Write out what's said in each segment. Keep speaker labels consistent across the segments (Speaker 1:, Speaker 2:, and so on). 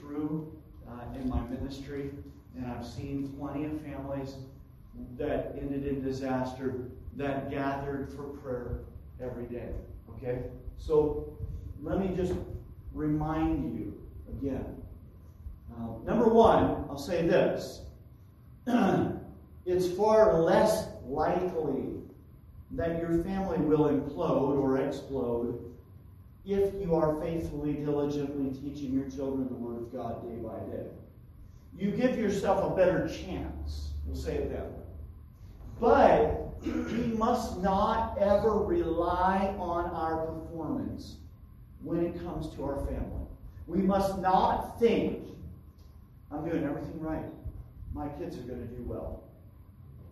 Speaker 1: true uh, in my ministry, and I've seen plenty of families that ended in disaster that gathered for prayer every day. Okay? So let me just remind you again. Uh, number one, I'll say this it's far less likely that your family will implode or explode if you are faithfully, diligently teaching your children the Word of God day by day. You give yourself a better chance. We'll say it that way. But we must not ever rely on our performance when it comes to our family. We must not think, I'm doing everything right. My kids are going to do well.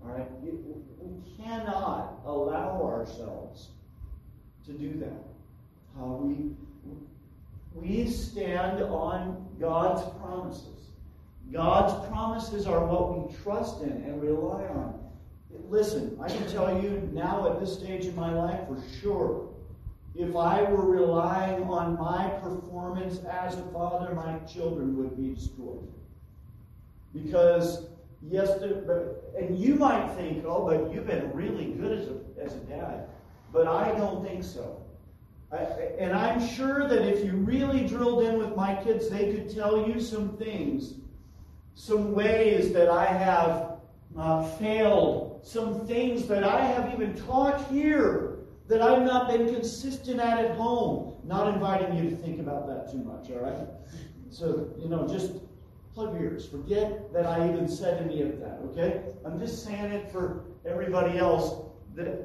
Speaker 1: All right? We cannot allow ourselves to do that. Uh, we, we stand on God's promises. God's promises are what we trust in and rely on. Listen, I can tell you now at this stage in my life for sure, if I were relying on my performance as a father, my children would be destroyed. Because, yes, and you might think, oh, but you've been really good as a, as a dad. But I don't think so. And I'm sure that if you really drilled in with my kids, they could tell you some things, some ways that I have uh, failed, some things that I have even taught here that I've not been consistent at at home. Not inviting you to think about that too much, all right? So, you know, just plug your ears. Forget that I even said any of that, okay? I'm just saying it for everybody else that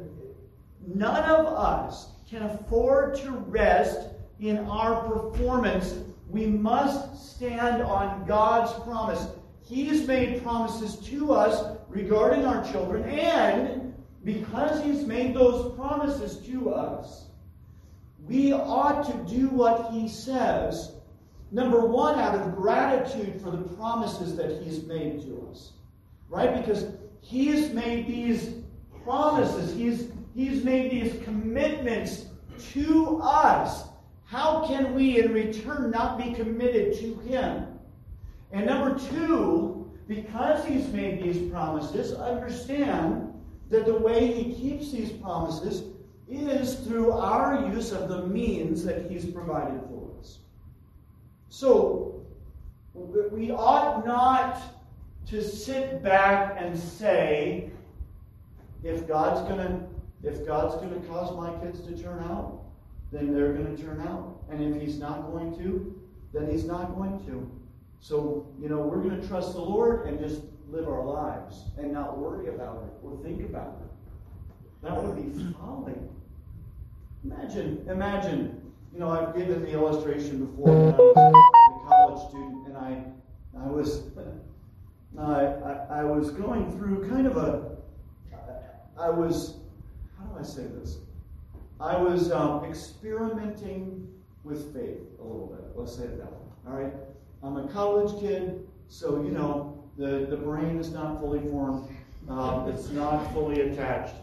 Speaker 1: none of us can afford to rest in our performance. We must stand on God's promise. He's made promises to us regarding our children, and because He's made those promises to us, we ought to do what He says. Number one, out of gratitude for the promises that He's made to us. Right? Because He's made these promises, He's, he's made these commitments to us. How can we, in return, not be committed to Him? And number two, because He's made these promises, understand that the way He keeps these promises is through our use of the means that He's provided for us. So, we ought not to sit back and say, if God's going to if God's going to cause my kids to turn out, then they're going to turn out. And if He's not going to, then He's not going to. So, you know, we're going to trust the Lord and just live our lives and not worry about it or think about it. That would be folly. Imagine, imagine, you know, I've given the illustration before when I was a college student and I, I was, I, I, I was going through kind of a, I was, do I say this? I was um, experimenting with faith a little bit. Let's say it that way. All right? I'm a college kid, so, you know, the, the brain is not fully formed, um, it's not fully attached.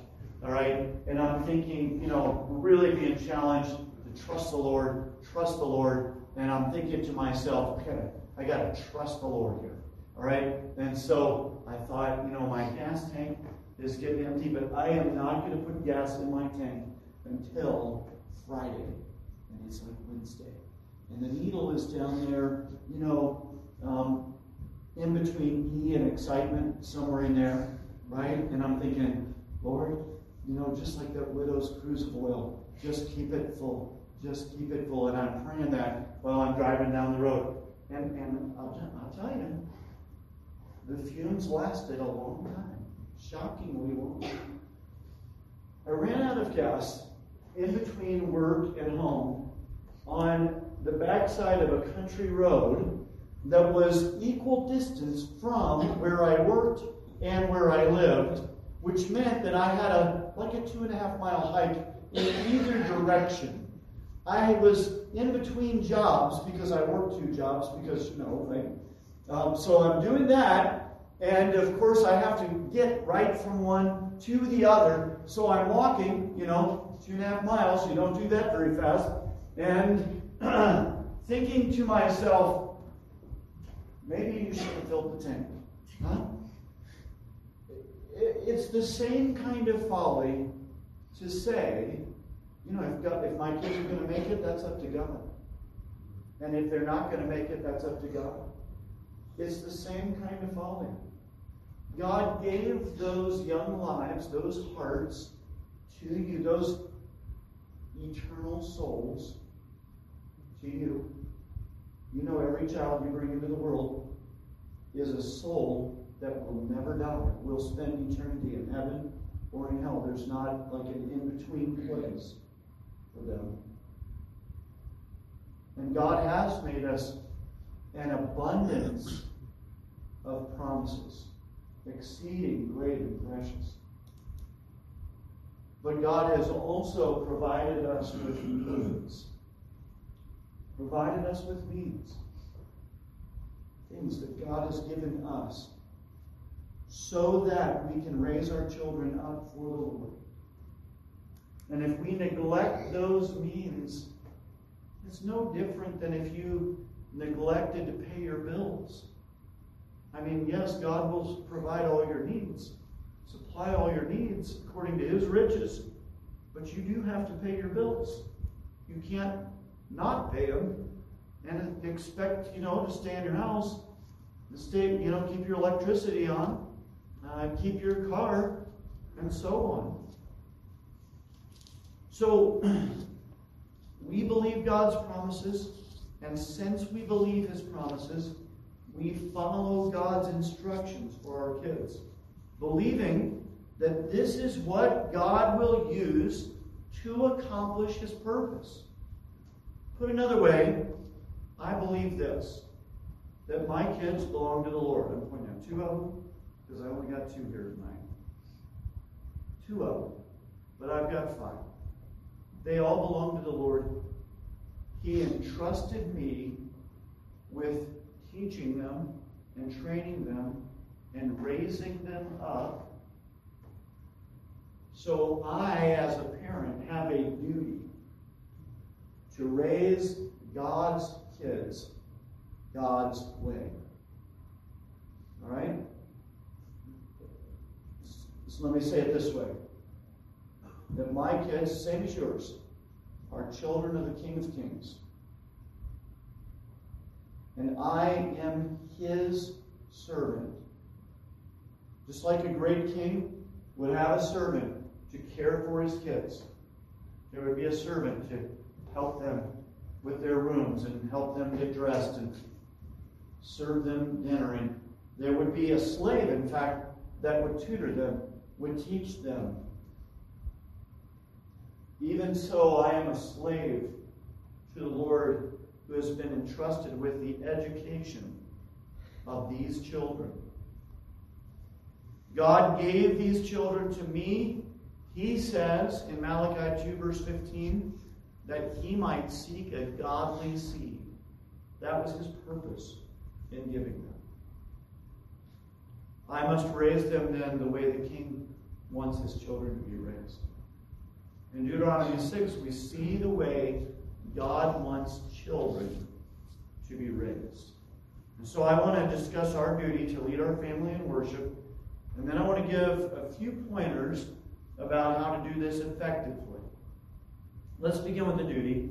Speaker 1: All right? And I'm thinking, you know, really being challenged to trust the Lord, trust the Lord. And I'm thinking to myself, okay, I got to trust the Lord here. All right? And so I thought, you know, my gas tank is getting empty, but I am not going to put gas in my tank until Friday. And it's like Wednesday. And the needle is down there, you know, um, in between E and excitement, somewhere in there, right? And I'm thinking, Lord, you know, just like that widow's cruse of oil, just keep it full. Just keep it full. And I'm praying that while I'm driving down the road. And, and I'll, I'll tell you, the fumes lasted a long time. Shockingly long. I ran out of gas in between work and home on the backside of a country road that was equal distance from where I worked and where I lived, which meant that I had a like a two and a half mile hike in either direction. I was in between jobs because I worked two jobs because you know thing. Um, so I'm doing that, and of course I have to get right from one to the other. So I'm walking, you know, two and a half miles. You don't do that very fast, and thinking to myself, maybe you should have filled the tank. Huh? It's the same kind of folly to say, you know, if, God, if my kids are going to make it, that's up to God. And if they're not going to make it, that's up to God. It's the same kind of folly. God gave those young lives, those hearts, to you, those eternal souls to you. You know, every child you bring into the world is a soul that will never die, will spend eternity in heaven or in hell. There's not like an in between place for them. And God has made us an abundance of promises, exceeding great and precious. But God has also provided us with means. Provided us with means. Things that God has given us so that we can raise our children up for the Lord. And if we neglect those means, it's no different than if you neglected to pay your bills. I mean, yes, God will provide all your needs, supply all your needs according to His riches, but you do have to pay your bills. You can't not pay them and expect, you know, to stay in your house, to stay, you know, keep your electricity on, uh, keep your car, and so on. So, we believe God's promises, and since we believe His promises, we follow God's instructions for our kids, believing that this is what God will use to accomplish His purpose. Put another way, I believe this that my kids belong to the Lord. I'm pointing out two of them because I only got two here tonight. Two of them, but I've got five. They all belong to the Lord. He entrusted me with teaching them and training them and raising them up. So I, as a parent, have a duty to raise God's kids God's way. All right? So let me say it this way that my kids, same as yours, are children of the King of Kings. And I am his servant. Just like a great king would have a servant to care for his kids, there would be a servant to help them with their rooms and help them get dressed and serve them dinner. And there would be a slave, in fact, that would tutor them, would teach them. Even so, I am a slave to the Lord who has been entrusted with the education of these children. God gave these children to me, he says in Malachi 2, verse 15, that he might seek a godly seed. That was his purpose in giving them. I must raise them then the way the king wants his children to be raised. In Deuteronomy 6, we see the way God wants children to be raised. And so I want to discuss our duty to lead our family in worship, and then I want to give a few pointers about how to do this effectively. Let's begin with the duty.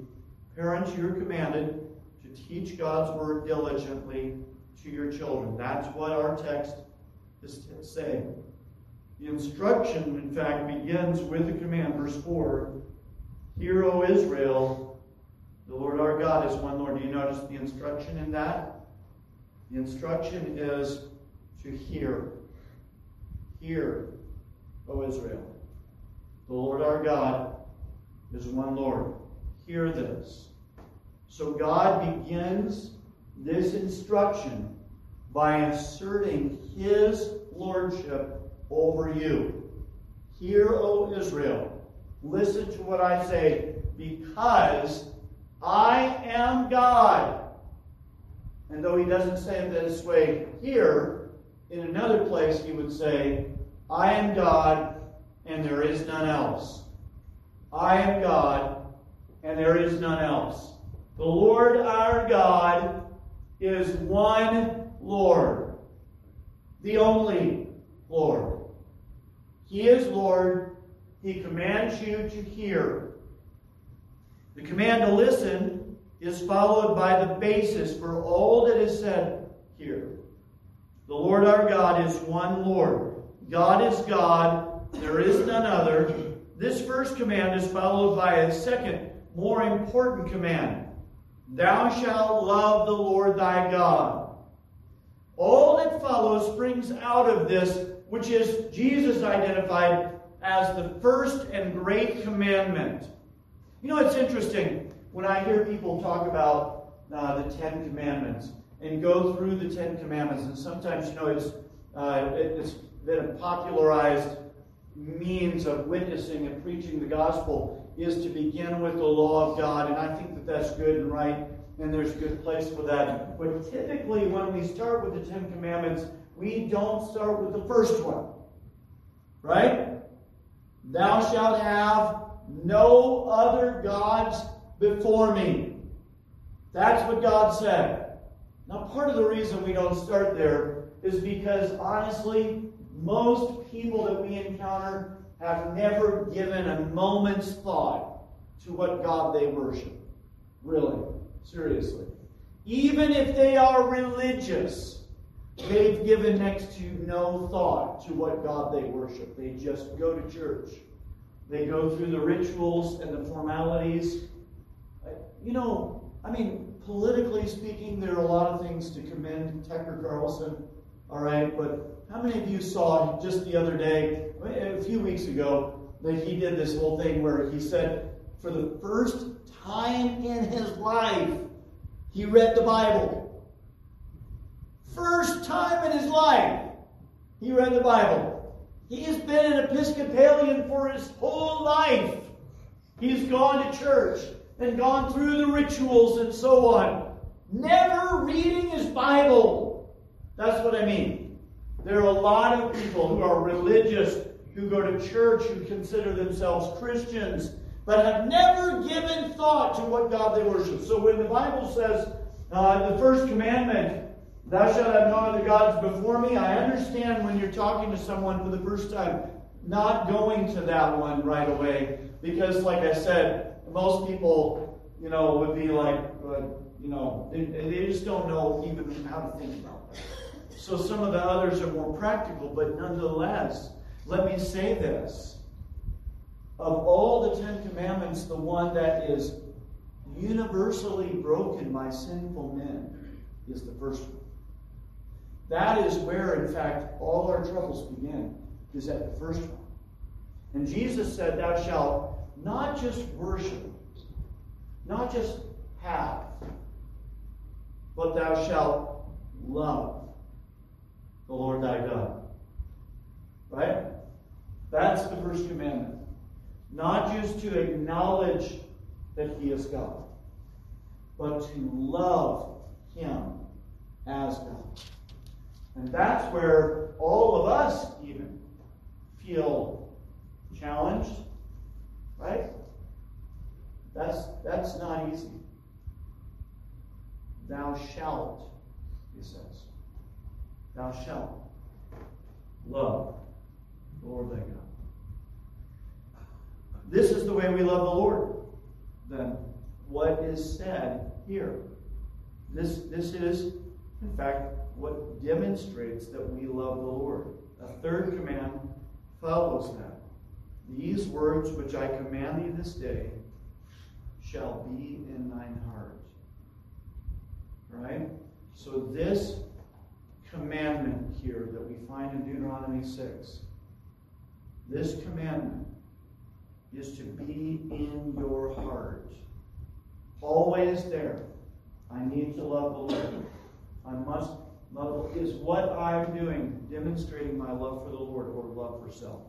Speaker 1: Parents, you're commanded to teach God's word diligently to your children. That's what our text is saying. The instruction, in fact, begins with the command, verse 4 Hear, O Israel, the Lord our God is one Lord. Do you notice the instruction in that? The instruction is to hear. Hear, O Israel. The Lord our God is one Lord. Hear this. So God begins this instruction by asserting his lordship over you. Hear, O Israel, listen to what I say, because I am God. And though he doesn't say it this way here, in another place he would say, I am God and there is none else. I am God and there is none else. The Lord our God is one Lord, the only Lord. He is Lord. He commands you to hear. The command to listen is followed by the basis for all that is said here. The Lord our God is one Lord. God is God. There is none other. This first command is followed by a second, more important command. Thou shalt love the Lord thy God. All that follows springs out of this, which is Jesus identified as the first and great commandment. You know, it's interesting when I hear people talk about uh, the Ten Commandments and go through the Ten Commandments, and sometimes, you know, it's, uh, it's been a popularized means of witnessing and preaching the gospel is to begin with the law of God, and I think that that's good and right, and there's a good place for that. But typically, when we start with the Ten Commandments, we don't start with the first one. Right? Thou shalt have no other gods before me. That's what God said. Now, part of the reason we don't start there is because, honestly, most people that we encounter have never given a moment's thought to what God they worship. Really. Seriously. Even if they are religious, they've given next to no thought to what God they worship. They just go to church. They go through the rituals and the formalities. You know, I mean, politically speaking, there are a lot of things to commend Tucker Carlson, all right? But how many of you saw just the other day, a few weeks ago, that he did this whole thing where he said, for the first time in his life, he read the Bible. First time in his life, he read the Bible. He has been an Episcopalian for his whole life. He's gone to church and gone through the rituals and so on. Never reading his Bible. That's what I mean. There are a lot of people who are religious, who go to church, who consider themselves Christians, but have never given thought to what God they worship. So when the Bible says uh, the first commandment, thou shalt have no other gods before me, I understand when you're talking to someone for the first time, not going to that one right away, because like I said, most people, you know, would be like, uh, you know, they, they just don't know even how to think about that. So some of the others are more practical, but nonetheless, let me say this of all the Ten Commandments, the one that is universally broken by sinful men is the first one. That is where, in fact, all our troubles begin, is at the first one. And Jesus said, Thou shalt not just worship, not just have, but thou shalt love the Lord thy God. Right? That's the first commandment. Not just to acknowledge that He is God, but to love Him as God. And that's where all of us even feel challenged, right? That's, that's not easy. Thou shalt, he says. Thou shalt love the Lord thy God. This is the way we love the Lord. Then what is said here? This, this is, in fact, what demonstrates that we love the Lord. A third command follows that. These words which I command thee this day shall be in thine heart. Right? So this commandment here that we find in Deuteronomy 6, this commandment is to be in your heart. Always there. I need to love the Lord. I must is what I'm doing demonstrating my love for the Lord or love for self.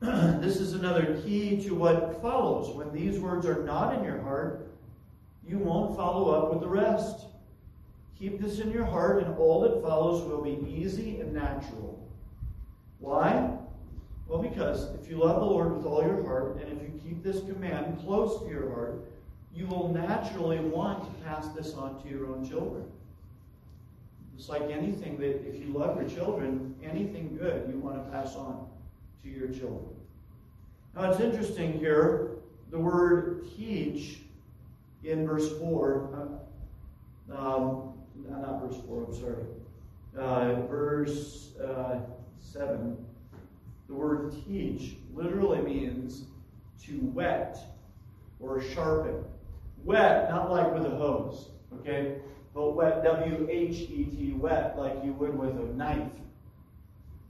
Speaker 1: this is another key to what follows. When these words are not in your heart, you won't follow up with the rest. Keep this in your heart, and all that follows will be easy and natural. Why? Well, because if you love the Lord with all your heart, and if you keep this command close to your heart, you will naturally want to pass this on to your own children. It's like anything that if you love your children, anything good you want to pass on to your children. Now it's interesting here, the word teach in verse 4, uh, um, not verse 4, I'm sorry, uh, verse uh, 7, the word teach literally means to whet or sharpen. Wet, not like with a hose, okay? But whet, W H E T, whet, like you would with a knife.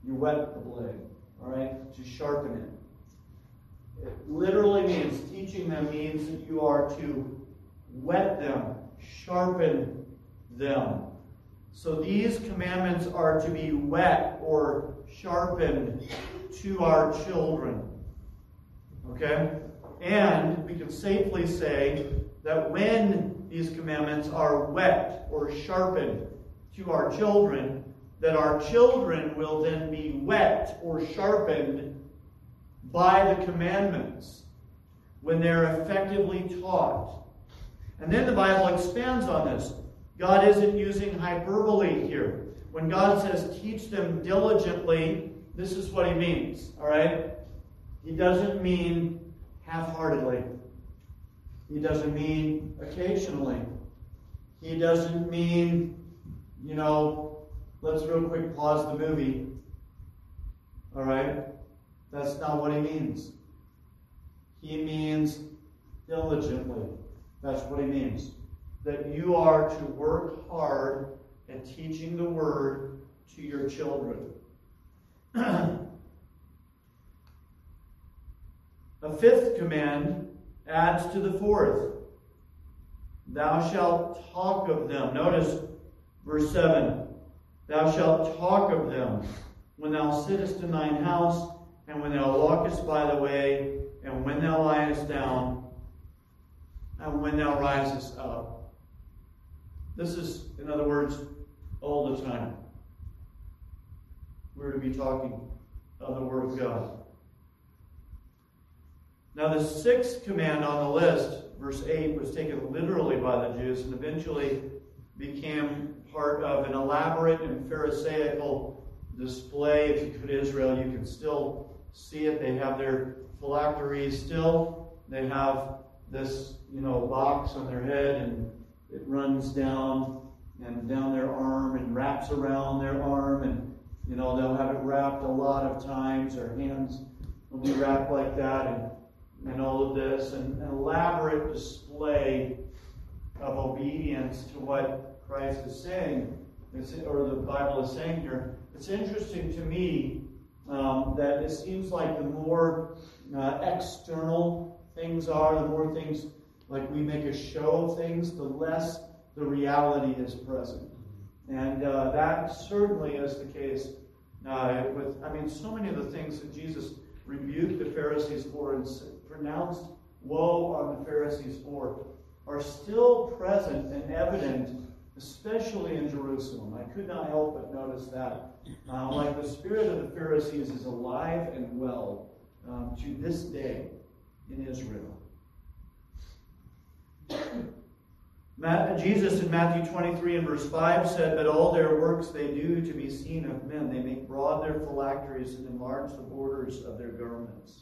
Speaker 1: You whet the blade, all right, to sharpen it. It literally means, teaching them means that you are to whet them, sharpen them. So these commandments are to be whet or sharpened to our children. Okay? And we can safely say that when these commandments are whet or sharpened to our children, that our children will then be whet or sharpened by the commandments when they're effectively taught. And then the Bible expands on this. God isn't using hyperbole here. When God says, teach them diligently, this is what he means, all right? He doesn't mean half heartedly. He doesn't mean occasionally. He doesn't mean, you know, let's real quick pause the movie. All right? That's not what he means. He means diligently. That's what he means. That you are to work hard at teaching the word to your children. A fifth command adds to the fourth. Thou shalt talk of them. Notice verse 7. Thou shalt talk of them when thou sittest in thine house, and when thou walkest by the way, and when thou liest down, and when thou risest up. This is, in other words, all the time. We're to be talking of the Word of God. Now, the sixth command on the list, verse 8, was taken literally by the Jews and eventually became part of an elaborate and Pharisaical display. If you go to Israel, you can still see it. They have their phylacteries still. They have this, you know, box on their head and it runs down and down their arm and wraps around their arm and you know they'll have it wrapped a lot of times. Their hands will be wrapped like that and and all of this, an elaborate display of obedience to what Christ is saying, or the Bible is saying here. It's interesting to me um, that it seems like the more uh, external things are, the more things like we make a show of things, the less the reality is present. And uh, that certainly is the case uh, with, I mean, so many of the things that Jesus rebuked the Pharisees for and pronounced woe on the Pharisees for are still present and evident, especially in Jerusalem. I could not help but notice that. Uh, like the spirit of the Pharisees is alive and well um, to this day in Israel. Jesus in Matthew 23 and verse 5 said, But all their works they do to be seen of men. They make broad their phylacteries and enlarge the borders of their garments.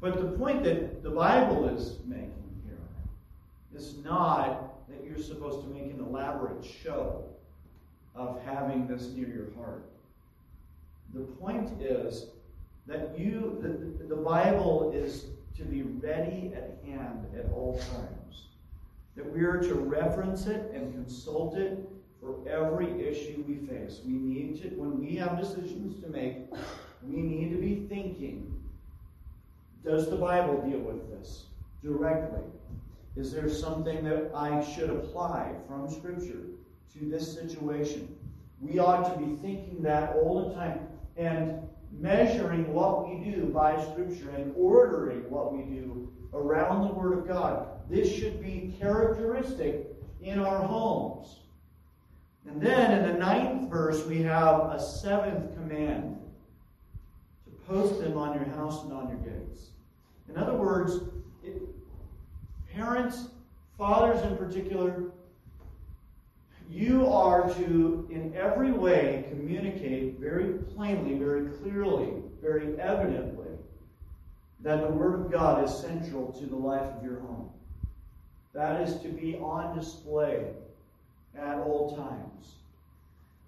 Speaker 1: But the point that the Bible is making here is not that you're supposed to make an elaborate show of having this near your heart. The point is that you, the, the Bible is to be ready at hand at all times. That we are to reference it and consult it for every issue we face. We need to, when we have decisions to make, we need to be thinking does the Bible deal with this directly? Is there something that I should apply from Scripture to this situation? We ought to be thinking that all the time and measuring what we do by Scripture and ordering what we do around the Word of God. This should be characteristic in our homes. And then in the ninth verse, we have a seventh command to post them on your house and on your gates. In other words, it, Parents, fathers in particular, you are to, in every way, communicate very plainly, very clearly, very evidently that the Word of God is central to the life of your home. That is to be on display at all times.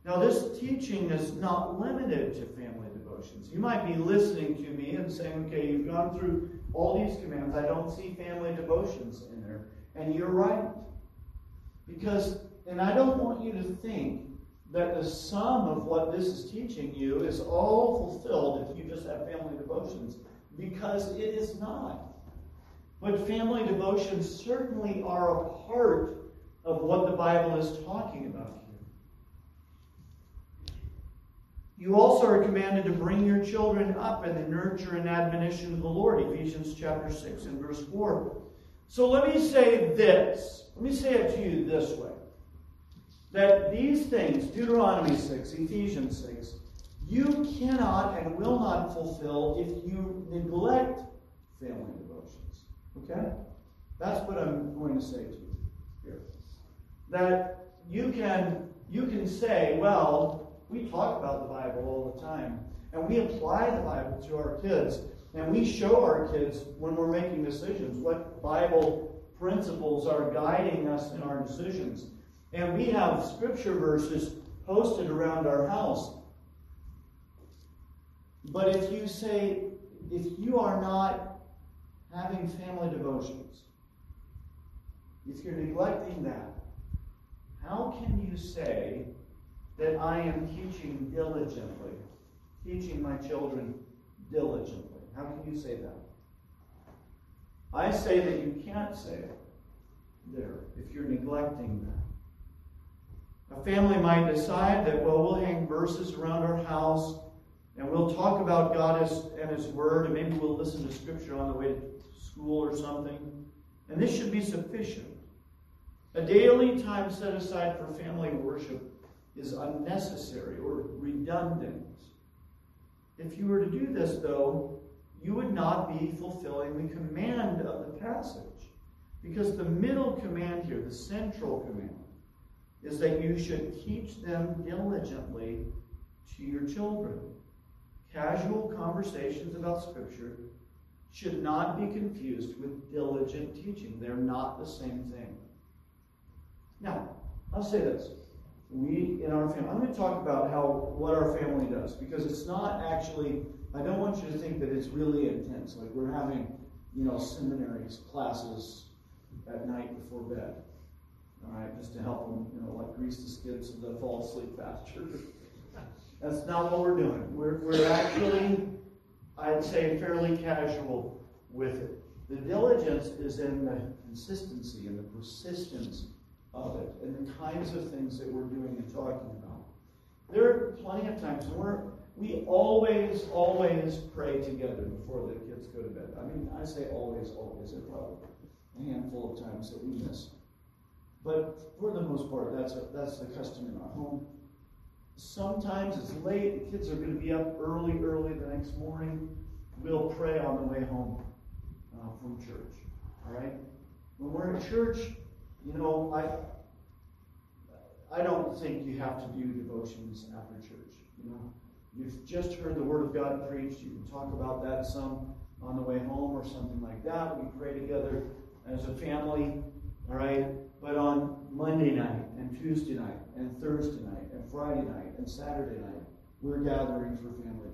Speaker 1: Now, this teaching is not limited to family devotions. You might be listening to me and saying, okay, you've gone through all these commands. I don't see family devotions in there. And you're right. Because, and I don't want you to think that the sum of what this is teaching you is all fulfilled if you just have family devotions, because it is not. But family devotions certainly are a part of what the Bible is talking about here. You also are commanded to bring your children up in the nurture and admonition of the Lord, Ephesians chapter 6 and verse 4. So let me say this. Let me say it to you this way. That these things, Deuteronomy 6, Ephesians 6, you cannot and will not fulfill if you neglect family devotions. Okay? That's what I'm going to say to you here. That you can you can say, well, we talk about the Bible all the time, and we apply the Bible to our kids, and we show our kids when we're making decisions what Bible principles are guiding us in our decisions. And we have scripture verses posted around our house. But if you say, if you are not having family devotions, if you're neglecting that, how can you say that I am teaching diligently, teaching my children diligently? How can you say that? I say that you can't say it there if you're neglecting that. A family might decide that, well, we'll hang verses around our house and we'll talk about God and His Word, and maybe we'll listen to Scripture on the way to school or something. And this should be sufficient. A daily time set aside for family worship is unnecessary or redundant. If you were to do this, though, you would not be fulfilling the command of the passage. Because the middle command here, the central command, is that you should teach them diligently to your children. Casual conversations about Scripture should not be confused with diligent teaching. They're not the same thing. Now, I'll say this. We in our family, I'm going to talk about how what our family does because it's not actually. I don't want you to think that it's really intense. Like we're having, you know, seminaries, classes at night before bed. All right, just to help them, you know, like grease the skids so they fall asleep faster. That's not what we're doing. We're, we're actually, I'd say, fairly casual with it. The diligence is in the consistency and the persistence of it and the kinds of things that we're doing and talking about. There are plenty of times where we always, always pray together before the kids go to bed. I mean, I say always, always. There probably a handful of times that we miss. But for the most part, that's, a, that's the custom in our home. Sometimes it's late, the kids are going to be up early, early the next morning. We'll pray on the way home uh, from church. All right? When we're in church, you know, I I don't think you have to do devotions after church. You know, you've just heard the Word of God preached. You can talk about that some on the way home or something like that. We pray together as a family. All right, but on Monday night and Tuesday night and Thursday night and Friday night and Saturday night, we're gathering for family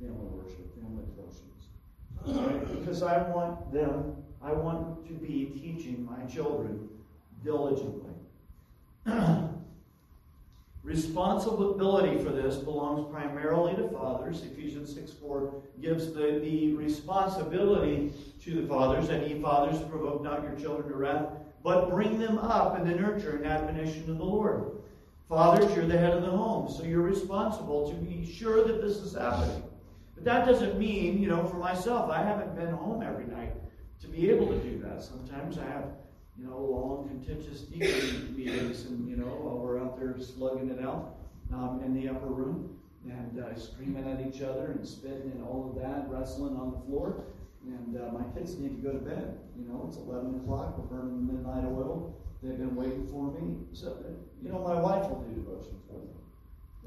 Speaker 1: family worship, family devotions. Right? Because I want them, I want to be teaching my children diligently. Responsibility for this belongs primarily to fathers. Ephesians 6 4 gives the, the responsibility to the fathers, and ye fathers provoke not your children to wrath, but bring them up in the nurture and admonition of the Lord. Fathers, you're the head of the home, so you're responsible to be sure that this is happening. But that doesn't mean, you know, for myself, I haven't been home every night to be able to do that. Sometimes I have you know, long, contentious deacon meetings, and you know, while we're out there slugging it out um, in the upper room and uh, screaming at each other and spitting and all of that, wrestling on the floor. and uh, my kids need to go to bed. You know, it's 11 o'clock. We're burning the midnight oil. They've been waiting for me. So, you know, my wife will do devotions with them.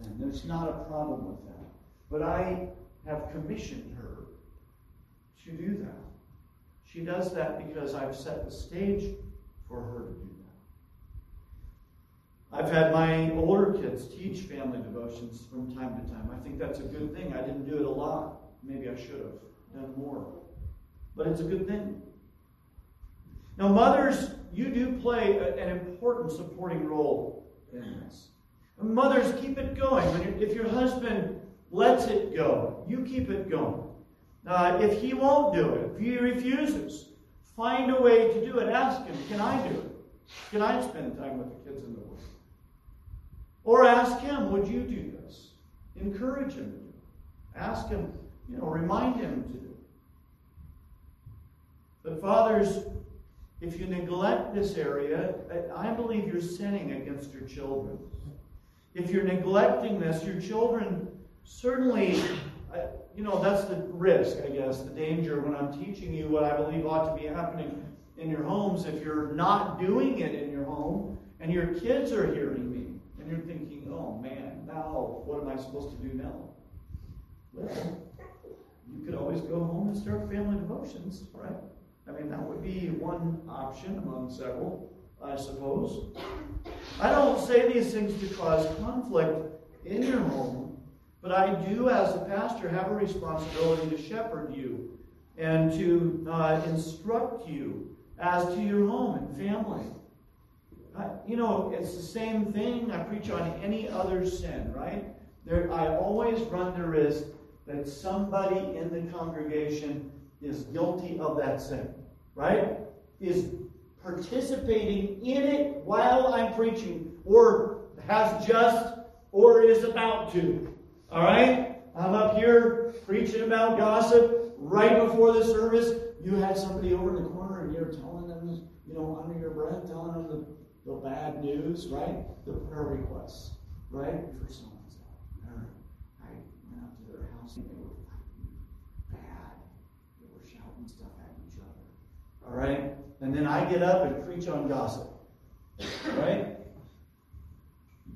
Speaker 1: And there's not a problem with that. But I have commissioned her to do that. She does that because I've set the stage for her to do that. I've had my older kids teach family devotions from time to time. I think that's a good thing. I didn't do it a lot. Maybe I should have done more. But it's a good thing. Now, mothers, you do play a, an important supporting role in this. Mothers, keep it going. if your husband lets it go, you keep it going. Uh, if he won't do it, if he refuses, find a way to do it. Ask him, can I do it? Can I spend time with the kids in the world? Or ask him, would you do this? Encourage him to do it. Ask him, you know, remind him to do it. But fathers, if you neglect this area, I believe you're sinning against your children. If you're neglecting this, your children certainly you know, that's the risk, I guess, the danger when I'm teaching you what I believe ought to be happening in your homes. If you're not doing it in your home and your kids are hearing me and you're thinking, oh man, now what am I supposed to do now? Well, you could always go home and start family devotions, right? I mean, that would be one option among several, I suppose. I don't say these things to cause conflict in your home but I do, as a pastor, have a responsibility to shepherd you and to uh, instruct you as to your home and family. Uh, you know, it's the same thing I preach on any other sin, right? There, I always run the risk that somebody in the congregation is guilty of that sin, right? Is participating in it while I'm preaching, or has just, or is about to. All right? I'm up here preaching about gossip right before the service. You had somebody over in the corner and you're telling them, you know, under your breath, telling them the, the bad news, right? The prayer requests, right? For someone's I went up to their house and they were fighting bad. They were shouting stuff at each other. All right? And then I get up and preach on gossip. Right?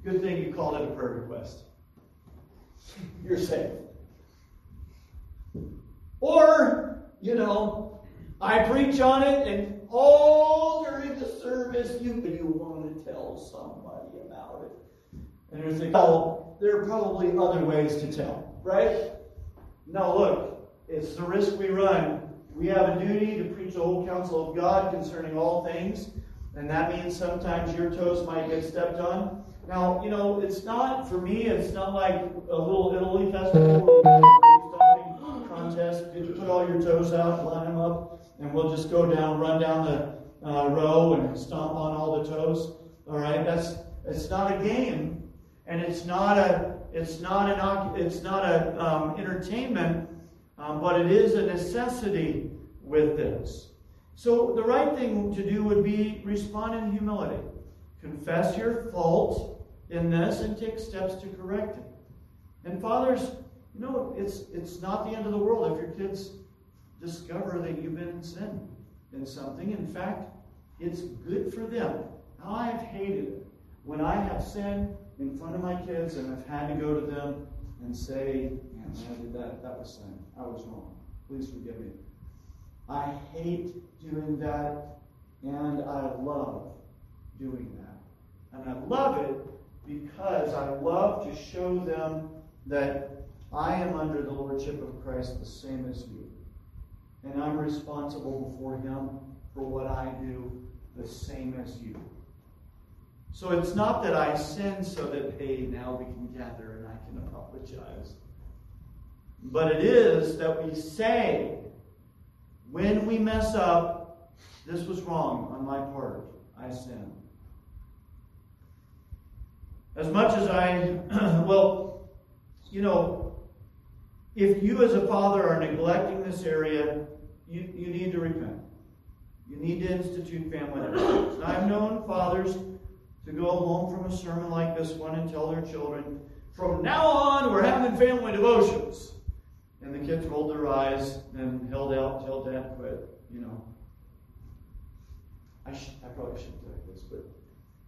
Speaker 1: Good thing you called it a prayer request you're safe. Or, you know, I preach on it, and all during the service, you, you want to tell somebody about it. And you're thinking, there are probably other ways to tell, right? Now, look, it's the risk we run. We have a duty to preach the whole counsel of God concerning all things, and that means sometimes your toes might get stepped on. Now, you know, it's not, for me, it's not like a little Italy festival contest. You put all your toes out, line them up, and we'll just go down, run down the uh, row and stomp on all the toes. All right, that's it's not a game, and it's not a it's not an it's not a um, entertainment, um, but it is a necessity with this. So the right thing to do would be respond in humility, confess your fault in this and take steps to correct it. And fathers, you know, it's it's not the end of the world if your kids discover that you've been in sin in something. In fact, it's good for them. I've hated it when I have sinned in front of my kids and I've had to go to them and say, man, I did that. That was sin. I was wrong. Please forgive me. I hate doing that, and I love doing that. And I love it because I love to show them that I am under the lordship of Christ the same as you. And I'm responsible before Him for what I do the same as you. So it's not that I sin so that, hey, now we can gather and I can apologize. But it is that we say, when we mess up, this was wrong on my part. I sinned. As much as I, well, you know, if you as a father are neglecting this area, you, you need to repent. You need to institute family devotions. I've known fathers to go home from a sermon like this one and tell their children, from now on, we're having family devotions. and the kids rolled their eyes and held out until dad quit, you know. I, sh- I probably shouldn't you this, but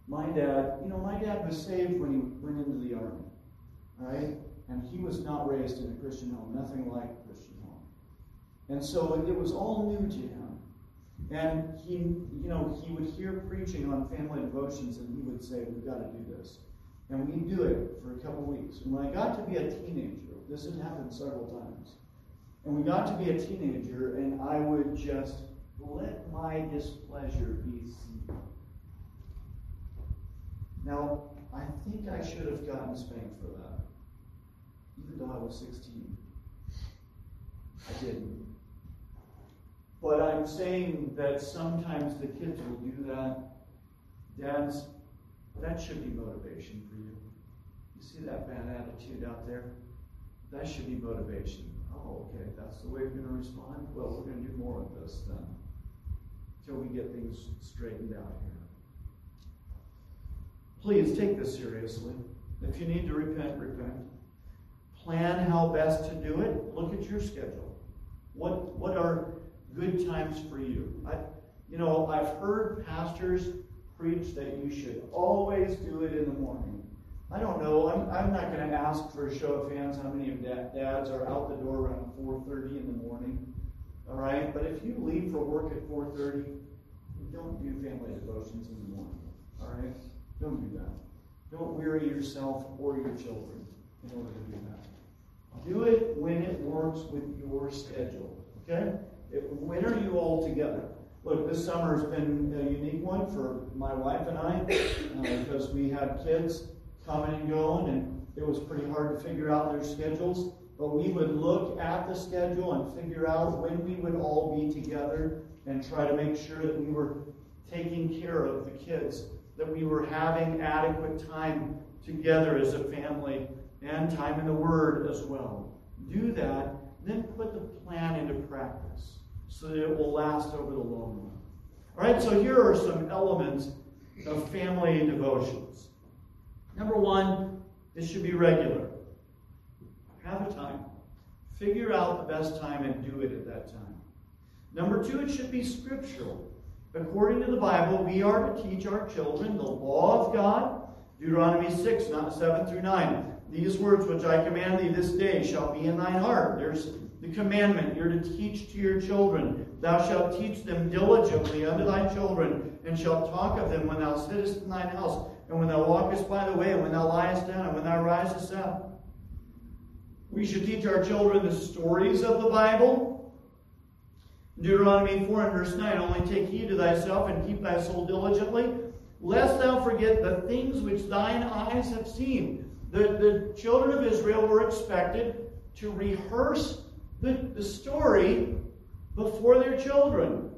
Speaker 1: my dad, you know, my dad was saved when he went into the army, right? And he was not raised in a Christian home, nothing like a Christian home. And so it was all new to him. And he, you know, he would hear preaching on family devotions and he would say, We've got to do this. And we'd do it for a couple weeks. And when I got to be a teenager, this had happened several times. And we got to be a teenager, and I would just let my displeasure be. Now, I think I should have gotten spanked for that, even though I was 16. I didn't. But I'm saying that sometimes the kids will do that. Dads, that should be motivation for you. You see that bad attitude out there? That should be motivation. Oh, okay, that's the way we're going to respond? Well, we're going to do more of this then until we get things straightened out here. Please take this seriously. If you need to repent, repent. Plan how best to do it. Look at your schedule. What, what are good times for you? I, you know, I've heard pastors preach that you should always do it in the morning. I don't know. I'm, I'm not going to ask for a show of hands how many of dads are out the door around 4.30 in the morning. All right? But if you leave for work at 4.30, don't do family devotions in the morning. All right? Don't do that. Don't weary yourself or your children in order to do that. Do it when it works with your schedule. Okay? It, when are you all together? Look, this summer has been a unique one for my wife and I uh, because we had kids coming and going, and it was pretty hard to figure out their schedules. But we would look at the schedule and figure out when we would all be together and try to make sure that we were taking care of the kids, that we were having adequate time together as a family and time in the Word as well. Do that, then put the plan into practice so that it will last over the long run. All right, so here are some elements of family devotions. Number one, this should be regular. Have a time. Figure out the best time and do it at that time. Number two, it should be scriptural. According to the Bible, we are to teach our children the law of God. Deuteronomy 6, not 7 through 9. These words which I command thee this day shall be in thine heart. There's the commandment you're to teach to your children. Thou shalt teach them diligently unto thy children, and shalt talk of them when thou sittest in thine house, and when thou walkest by the way, and when thou liest down, and when thou risest up. We should teach our children the stories of the Bible. Deuteronomy 4 and verse 9 Only take heed to thyself and keep thy soul diligently, lest thou forget the things which thine eyes have seen. The, the children of Israel were expected to rehearse the, the story before their children.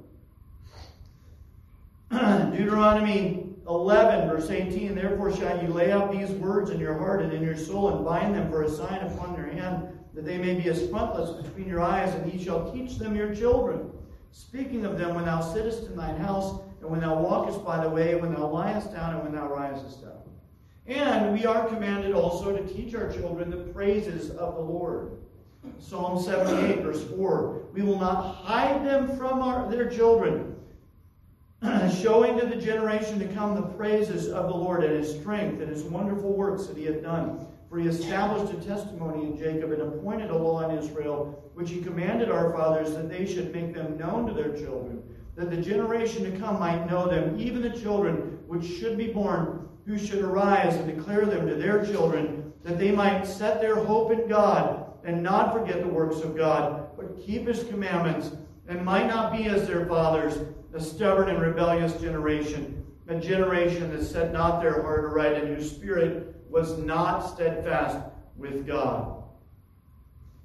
Speaker 1: Deuteronomy 11, verse 18 Therefore shall you lay up these words in your heart and in your soul, and bind them for a sign upon your hand, that they may be as frontlets between your eyes, and ye shall teach them your children. Speaking of them when thou sittest in thine house, and when thou walkest by the way, when thou liest down, and when thou risest up. And we are commanded also to teach our children the praises of the Lord. Psalm 78, verse 4 We will not hide them from our, their children, showing to the generation to come the praises of the Lord and his strength and his wonderful works that he hath done. For he established a testimony in Jacob and appointed a law in Israel, which he commanded our fathers that they should make them known to their children, that the generation to come might know them, even the children which should be born, who should arise and declare them to their children, that they might set their hope in God and not forget the works of God, but keep his commandments, and might not be as their fathers, a stubborn and rebellious generation, a generation that set not their heart aright, and whose spirit was not steadfast with God.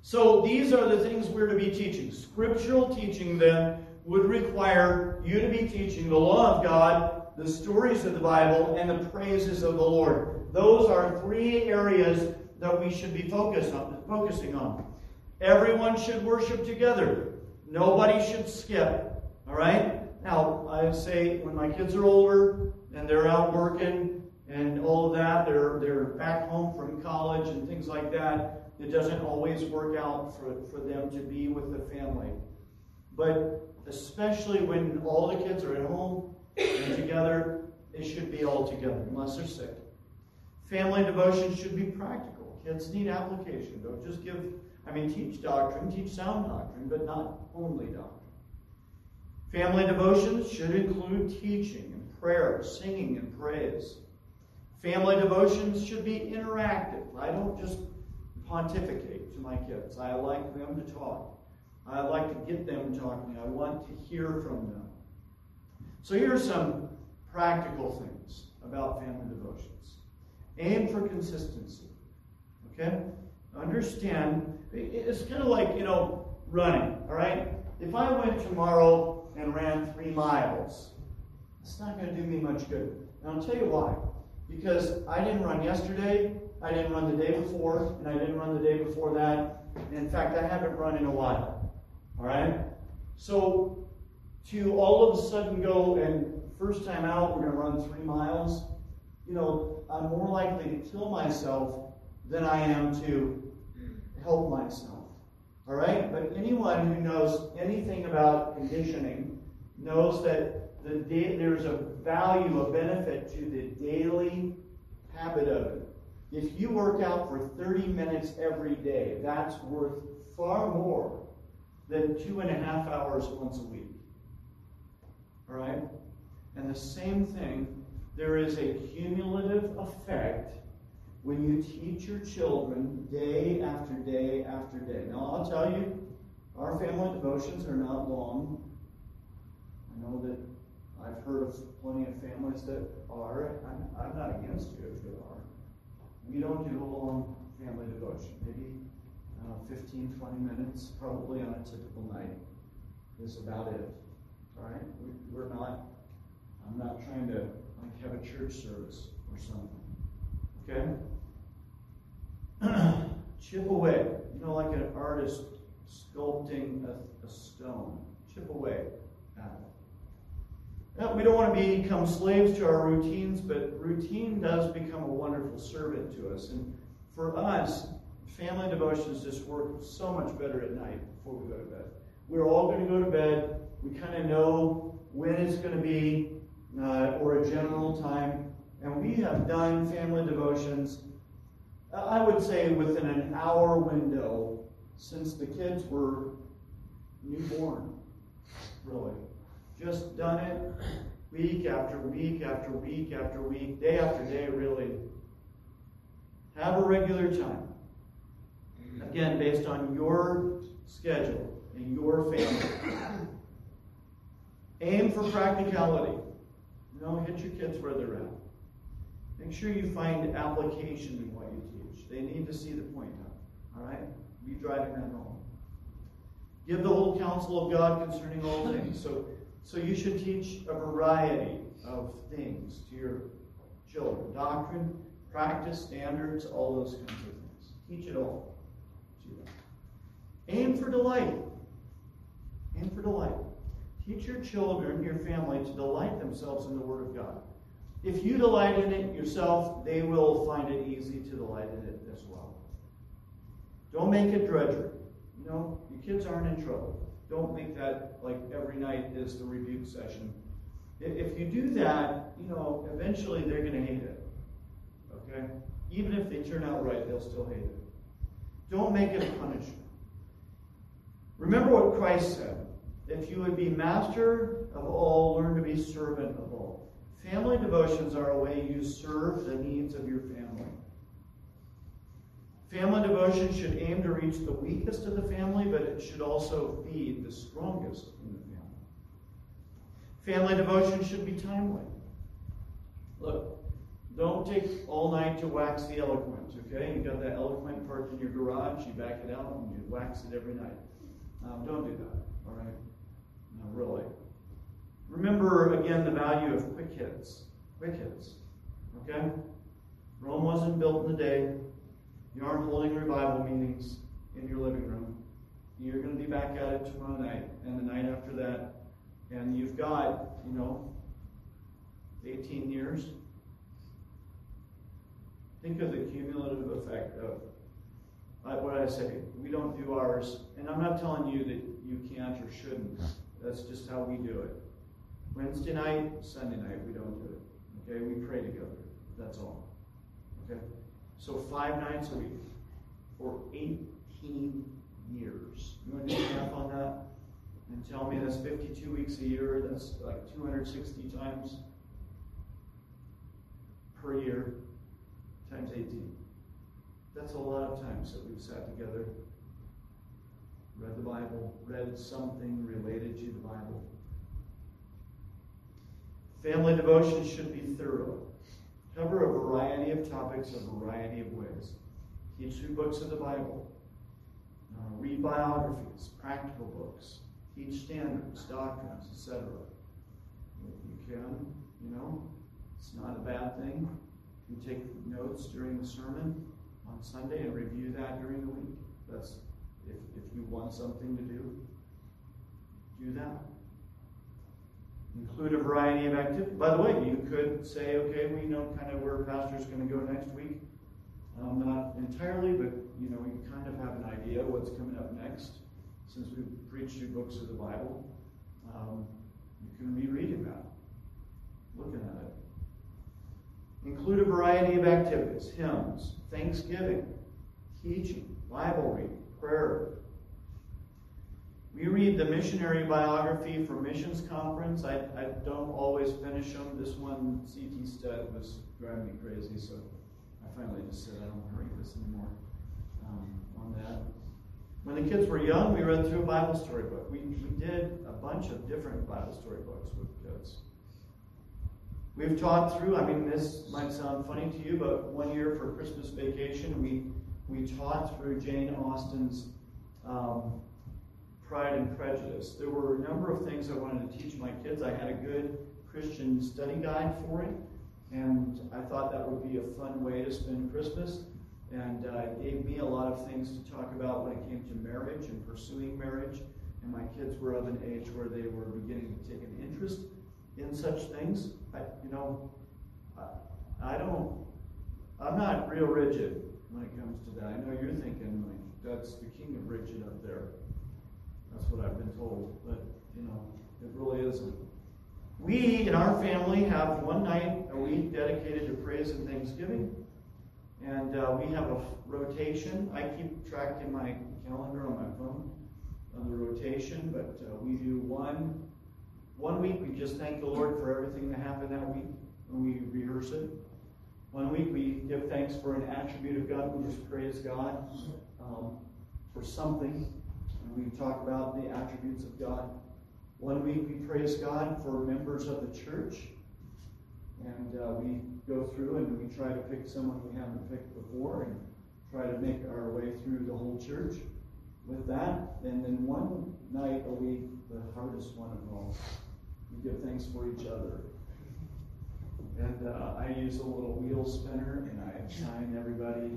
Speaker 1: So these are the things we're to be teaching. Scriptural teaching then would require you to be teaching the law of God, the stories of the Bible, and the praises of the Lord. Those are three areas that we should be focused on, focusing on. Everyone should worship together. Nobody should skip. All right? Now, I say when my kids are older and they're out working and all of that, they're, they're back home from college and things like that, it doesn't always work out for, for them to be with the family. But especially when all the kids are at home and together, it should be all together, unless they're sick. Family devotion should be practical. Kids need application. Don't just give, I mean, teach doctrine, teach sound doctrine, but not only doctrine. Family devotions should include teaching and prayer, singing and praise. Family devotions should be interactive. I don't just pontificate to my kids. I like them to talk. I like to get them talking. I want to hear from them. So here are some practical things about family devotions. Aim for consistency. Okay? Understand, it's kind of like, you know, running, all right? If I went tomorrow and ran three miles, it's not going to do me much good. And I'll tell you why. Because I didn't run yesterday, I didn't run the day before, and I didn't run the day before that. in fact, I haven't run in a while. All right? So, to all of a sudden go and first time out, we're going to run three miles, you know, I'm more likely to kill myself than I am to help myself. All right? But anyone who knows anything about conditioning knows that the da- there's a value, a benefit to the daily habit of it. If you work out for 30 minutes every day, that's worth far more than two and a half hours once a week. All right? And the same thing, there is a cumulative effect when you teach your children day after day after day. Now, I'll tell you, our family devotions are not long. I know that I've heard of plenty of families that are. I'm, I'm not against you if you are. We don't do a long family devotion. Maybe uh, 15, 20 minutes, probably on a typical night, is about it. All right? We, we're not, I'm not trying to like have a church service or something. Okay? Chip away. You know, like an artist sculpting a, a stone. Chip away at it. Now, we don't want to become slaves to our routines, but routine does become a wonderful servant to us. And for us, family devotions just work so much better at night before we go to bed. We're all going to go to bed. We kind of know when it's going to be, uh, or a general time. And we have done family devotions, I would say, within an hour window since the kids were newborn, really. Just done it week after week after week after week, day after day, really. Have a regular time. Again, based on your schedule and your family. Aim for practicality. You know, hit your kids where they're at. Make sure you find application in what you teach. They need to see the point of. All right? Be driving that home. Give the whole counsel of God concerning all things. So, so you should teach a variety of things to your children. Doctrine, practice, standards, all those kinds of things. Teach it all to them. Aim for delight. Aim for delight. Teach your children, your family, to delight themselves in the Word of God. If you delight in it yourself, they will find it easy to delight in it as well. Don't make it drudgery. You know, your kids aren't in trouble. Don't make that like every night is the rebuke session. If you do that, you know, eventually they're going to hate it. Okay? Even if they turn out right, they'll still hate it. Don't make it a punishment. Remember what Christ said. If you would be master of all, learn to be servant of all. Family devotions are a way you serve the needs of your family. Family devotion should aim to reach the weakest of the family, but it should also feed the strongest in the family. Family devotion should be timely. Look, don't take all night to wax the eloquent, okay? You got that eloquent parked in your garage, you back it out, and you wax it every night. Um, don't do that, all right? No, really. Remember, again, the value of quick hits. Quick hits, okay? Rome wasn't built in a day. You aren't holding revival meetings in your living room. You're going to be back at it tomorrow night and the night after that. And you've got, you know, 18 years. Think of the cumulative effect of I, what I say, we don't do ours, and I'm not telling you that you can't or shouldn't. That's just how we do it. Wednesday night, Sunday night, we don't do it. Okay, we pray together. That's all. Okay? So five nights a week for 18 years. You want to do math on that? And tell me that's 52 weeks a year. That's like 260 times per year times 18. That's a lot of times that we've sat together, read the Bible, read something related to the Bible. Family devotion should be thorough. Cover a variety of topics a variety of ways. Teach through books of the Bible. Uh, read biographies, practical books. Teach standards, doctrines, etc. If you can, you know, it's not a bad thing. You take notes during the sermon on Sunday and review that during the week. That's if, if you want something to do, do that. Include a variety of activities. By the way, you could say, okay, we know kind of where pastor's going to go next week. Um, not entirely, but you know, we kind of have an idea what's coming up next since we've preached through books of the Bible. Um, you can be reading that, looking at it. Include a variety of activities hymns, thanksgiving, teaching, Bible reading, prayer. We read the missionary biography for Missions Conference. I, I don't always finish them. This one, C.T. Studd, was driving me crazy, so I finally just said I don't want to read this anymore um, on that. When the kids were young, we read through a Bible story book. We, we did a bunch of different Bible story books with kids. We've taught through, I mean, this might sound funny to you, but one year for Christmas vacation, we, we taught through Jane Austen's um, Pride and Prejudice. There were a number of things I wanted to teach my kids. I had a good Christian study guide for it, and I thought that would be a fun way to spend Christmas. And uh, it gave me a lot of things to talk about when it came to marriage and pursuing marriage. And my kids were of an age where they were beginning to take an interest in such things. I, you know, I, I don't, I'm not real rigid when it comes to that. I know you're thinking, like, that's the king of rigid up there. That's what I've been told. But, you know, it really isn't. We in our family have one night a week dedicated to praise and thanksgiving. And uh, we have a rotation. I keep track in my calendar on my phone on the rotation, but uh, we do one one week we just thank the Lord for everything that happened that week when we rehearse it. One week we give thanks for an attribute of God. We just praise God um, for something. We talk about the attributes of God. One week we praise God for members of the church. And uh, we go through and we try to pick someone we haven't picked before and try to make our way through the whole church with that. And then one night a week, the hardest one of all, we give thanks for each other. And uh, I use a little wheel spinner and I assign everybody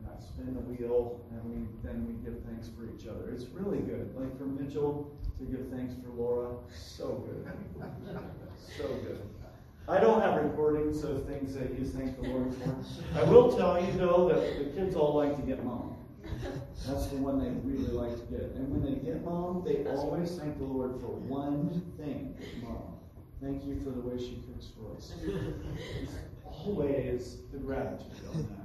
Speaker 1: and I spin the wheel and we then we give thanks for each other. It's really good. Like for Mitchell to give thanks for Laura, so good. So good. I don't have recordings of things that you thank the Lord for. I will tell you though that the kids all like to get mom. That's the one they really like to get. And when they get mom, they always thank the Lord for one thing. Mom, thank you for the way she cooks for us. always the gratitude on that.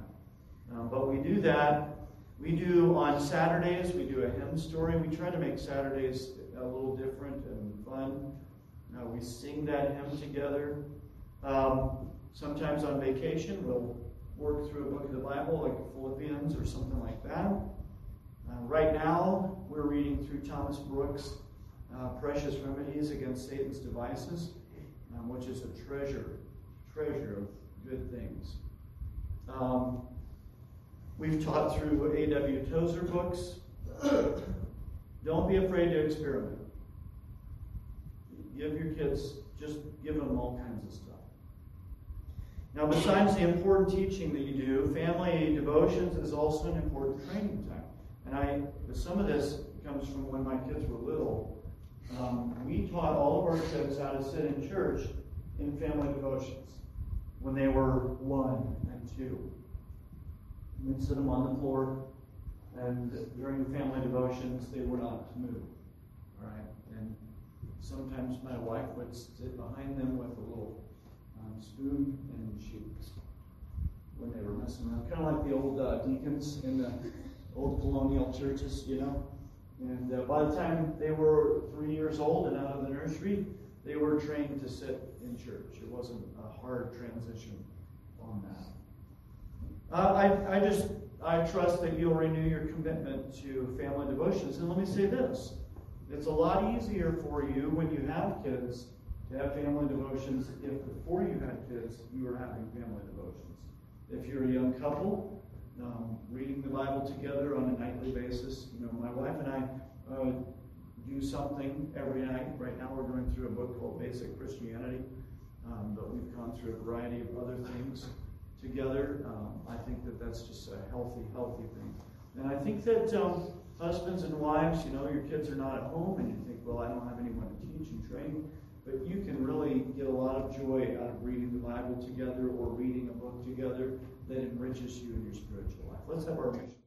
Speaker 1: Um, but we do that. We do on Saturdays, we do a hymn story. We try to make Saturdays a little different and fun. Uh, we sing that hymn together. Um, sometimes on vacation, we'll work through a book of the Bible, like Philippians or something like that. Uh, right now, we're reading through Thomas Brooks' uh, Precious Remedies Against Satan's Devices, um, which is a treasure, treasure of good things. Um, we've taught through A.W. Tozer books. Don't be afraid to experiment. Give your kids, just give them all kinds of stuff. Now, besides the important teaching that you do, family devotions is also an important training time. And I, some of this comes from when my kids were little. Um, we taught all of our kids how to sit in church in family devotions when they were one and two. We'd sit them on the floor, And during the family devotions, they were not to move. All right, and sometimes my wife would sit behind them with a little um, spoon, and she, when they were messing around, kind of like the old uh, deacons in the old colonial churches, you know. And uh, by the time they were three years old and out of the nursery, they were trained to sit in church. It wasn't a hard transition on that. Uh, I, I just I trust that you'll renew your commitment to family devotions. And let me say this it's a lot easier for you when you have kids to have family devotions if before you had kids you were having family devotions. If you're a young couple, um, reading the Bible together on a nightly basis. You know, my wife and I uh, do something every night. Right now, we're going through a book called Basic Christianity, um, but we've gone through a variety of other things together. Um, I think that that's just a healthy, healthy thing. And I think that um, husbands and wives, you know, your kids are not at home, and you think, well, I don't have anyone to teach and train. But you can really get a lot of joy out of reading the Bible together or reading a book together that enriches you in your spiritual life. Let's have our mission.